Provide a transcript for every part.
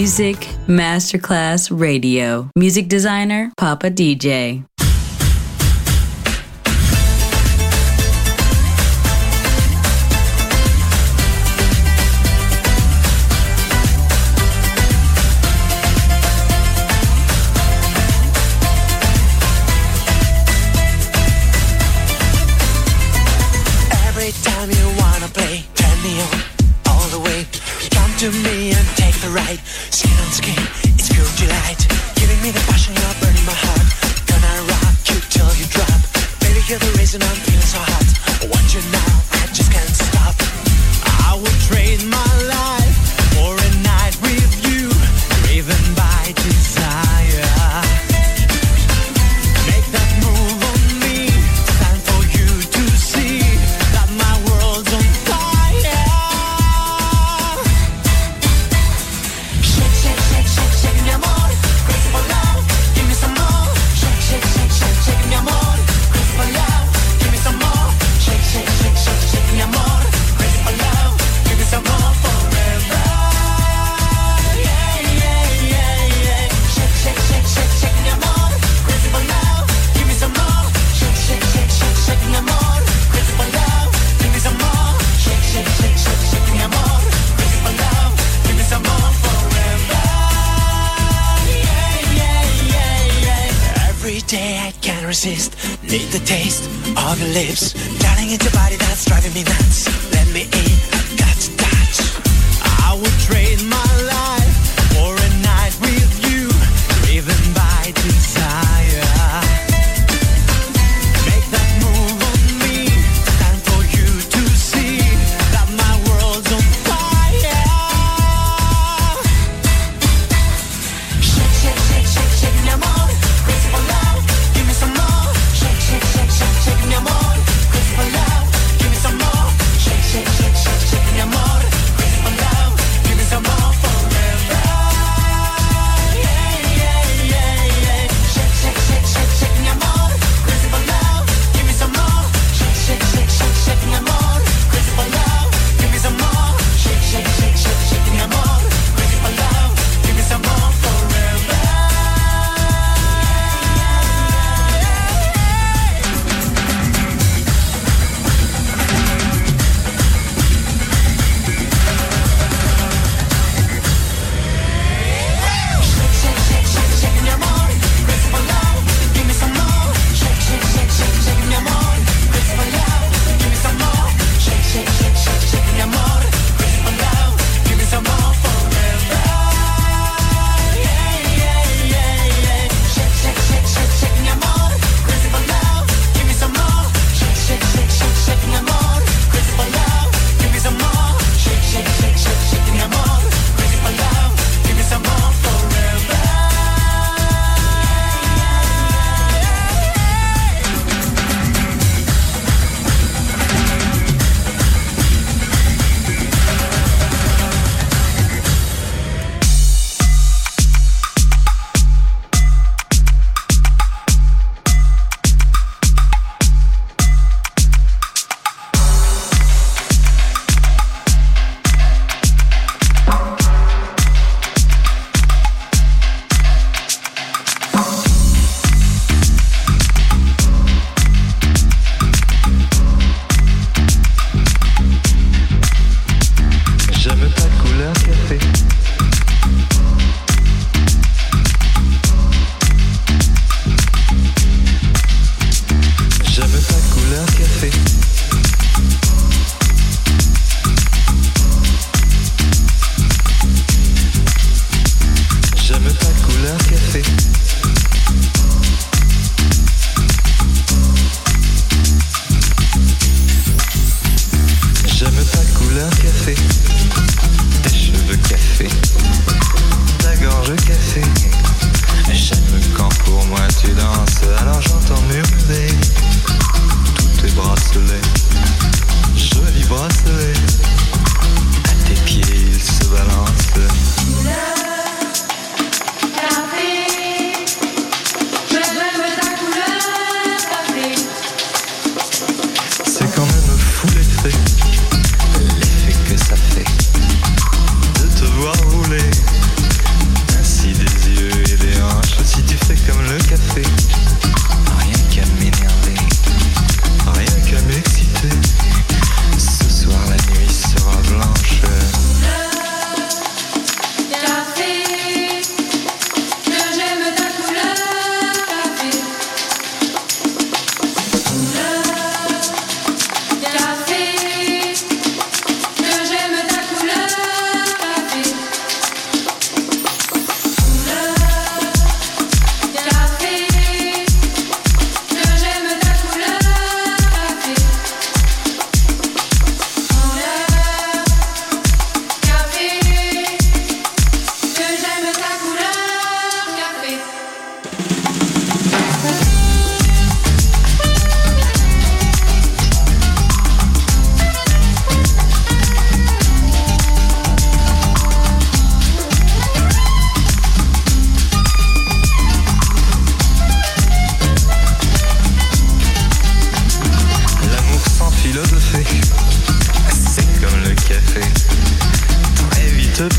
Music Masterclass Radio. Music designer, Papa DJ. Every time you wanna play, turn me on the way. Come to me and take the ride. Skin on skin, it's pure delight. Giving me the passion, you're burning my heart. Gonna rock you till you drop. Baby, you're the reason I'm feeling so hot.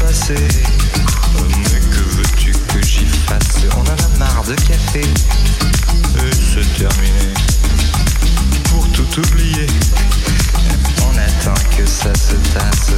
Mais que veux-tu que j'y fasse? On en a marre de café. Et c'est terminé. Pour tout oublier, on attend que ça se tasse.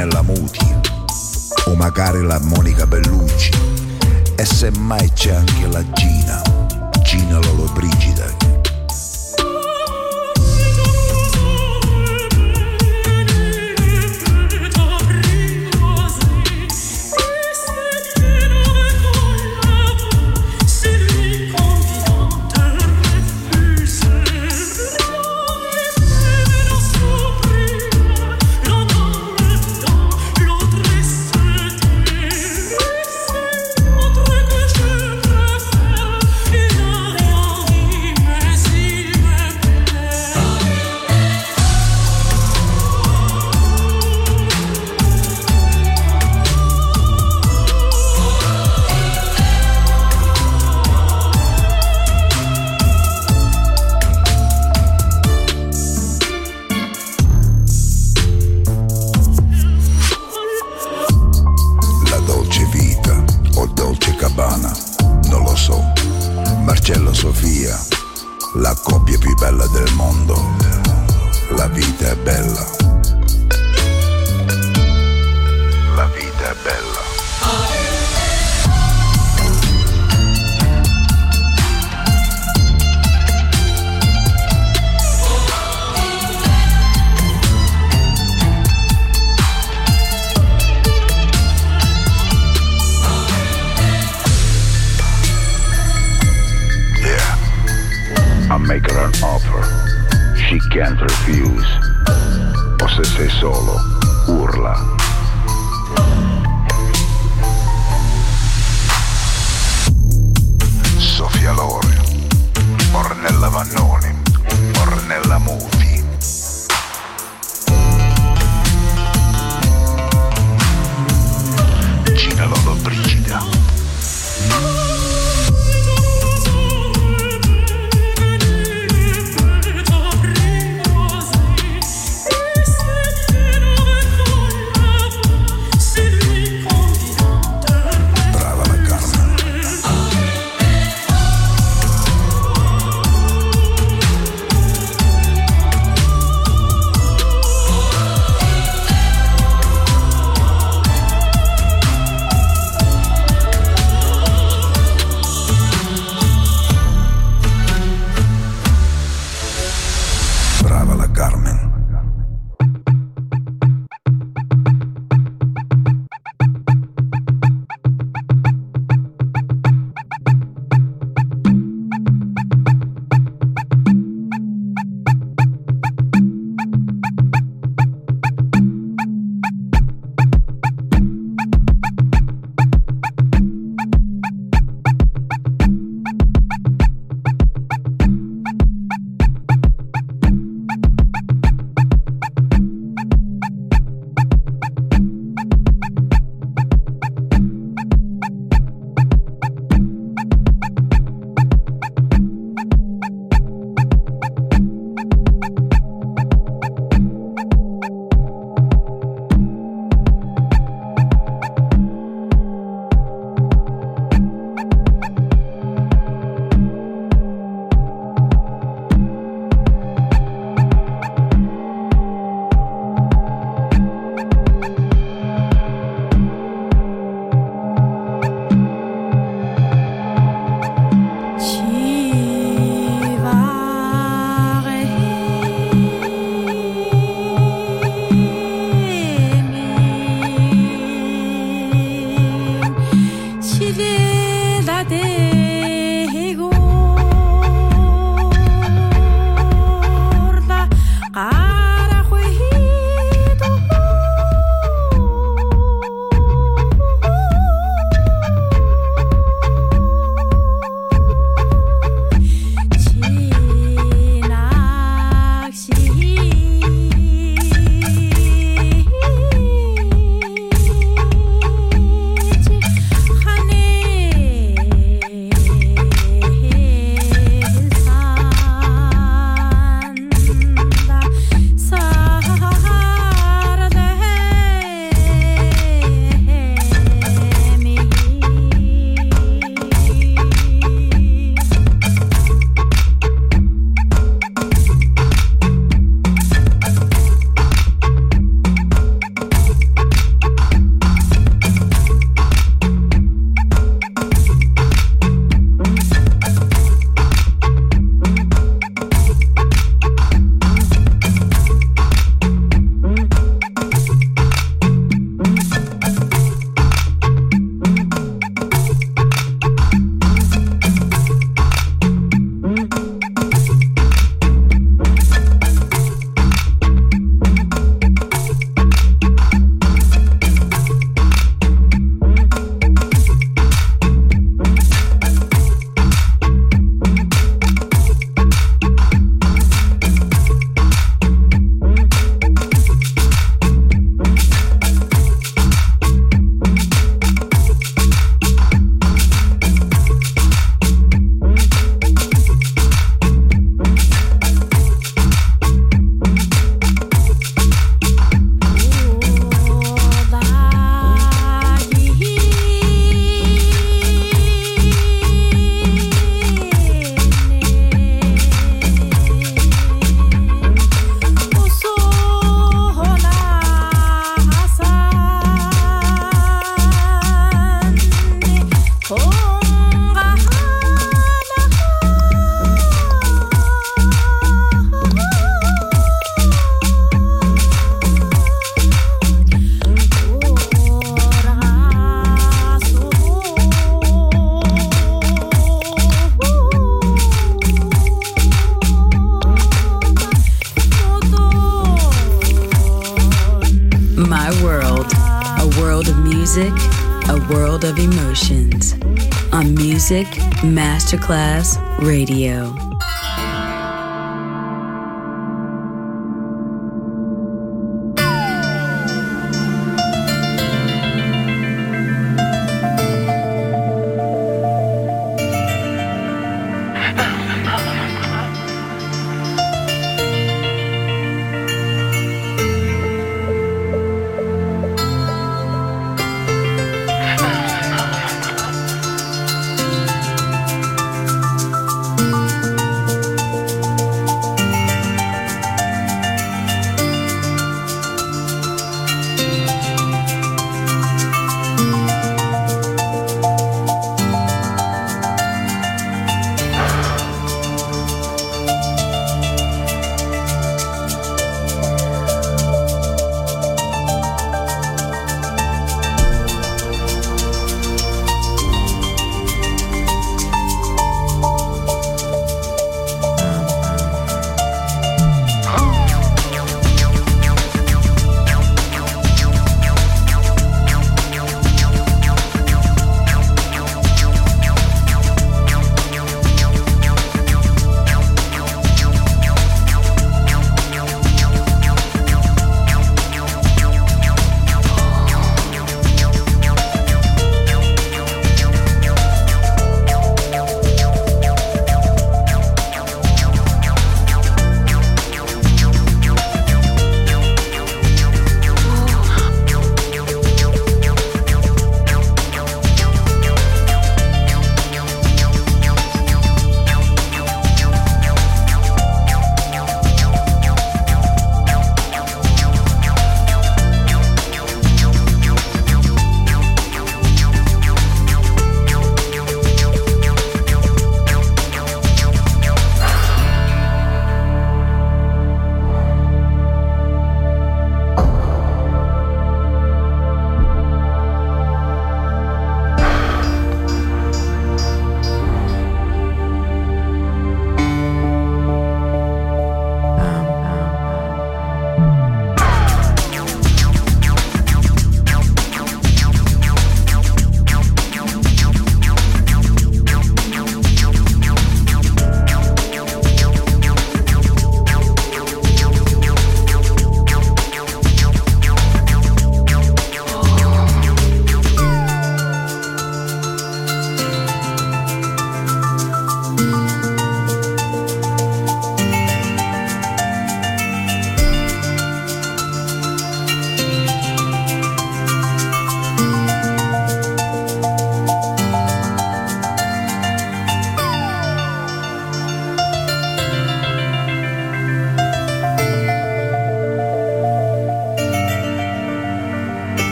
Antonella Muti o magari la Monica Bellucci. E semmai c'è anche la Gina, Gina Lollobrigida Masterclass Radio.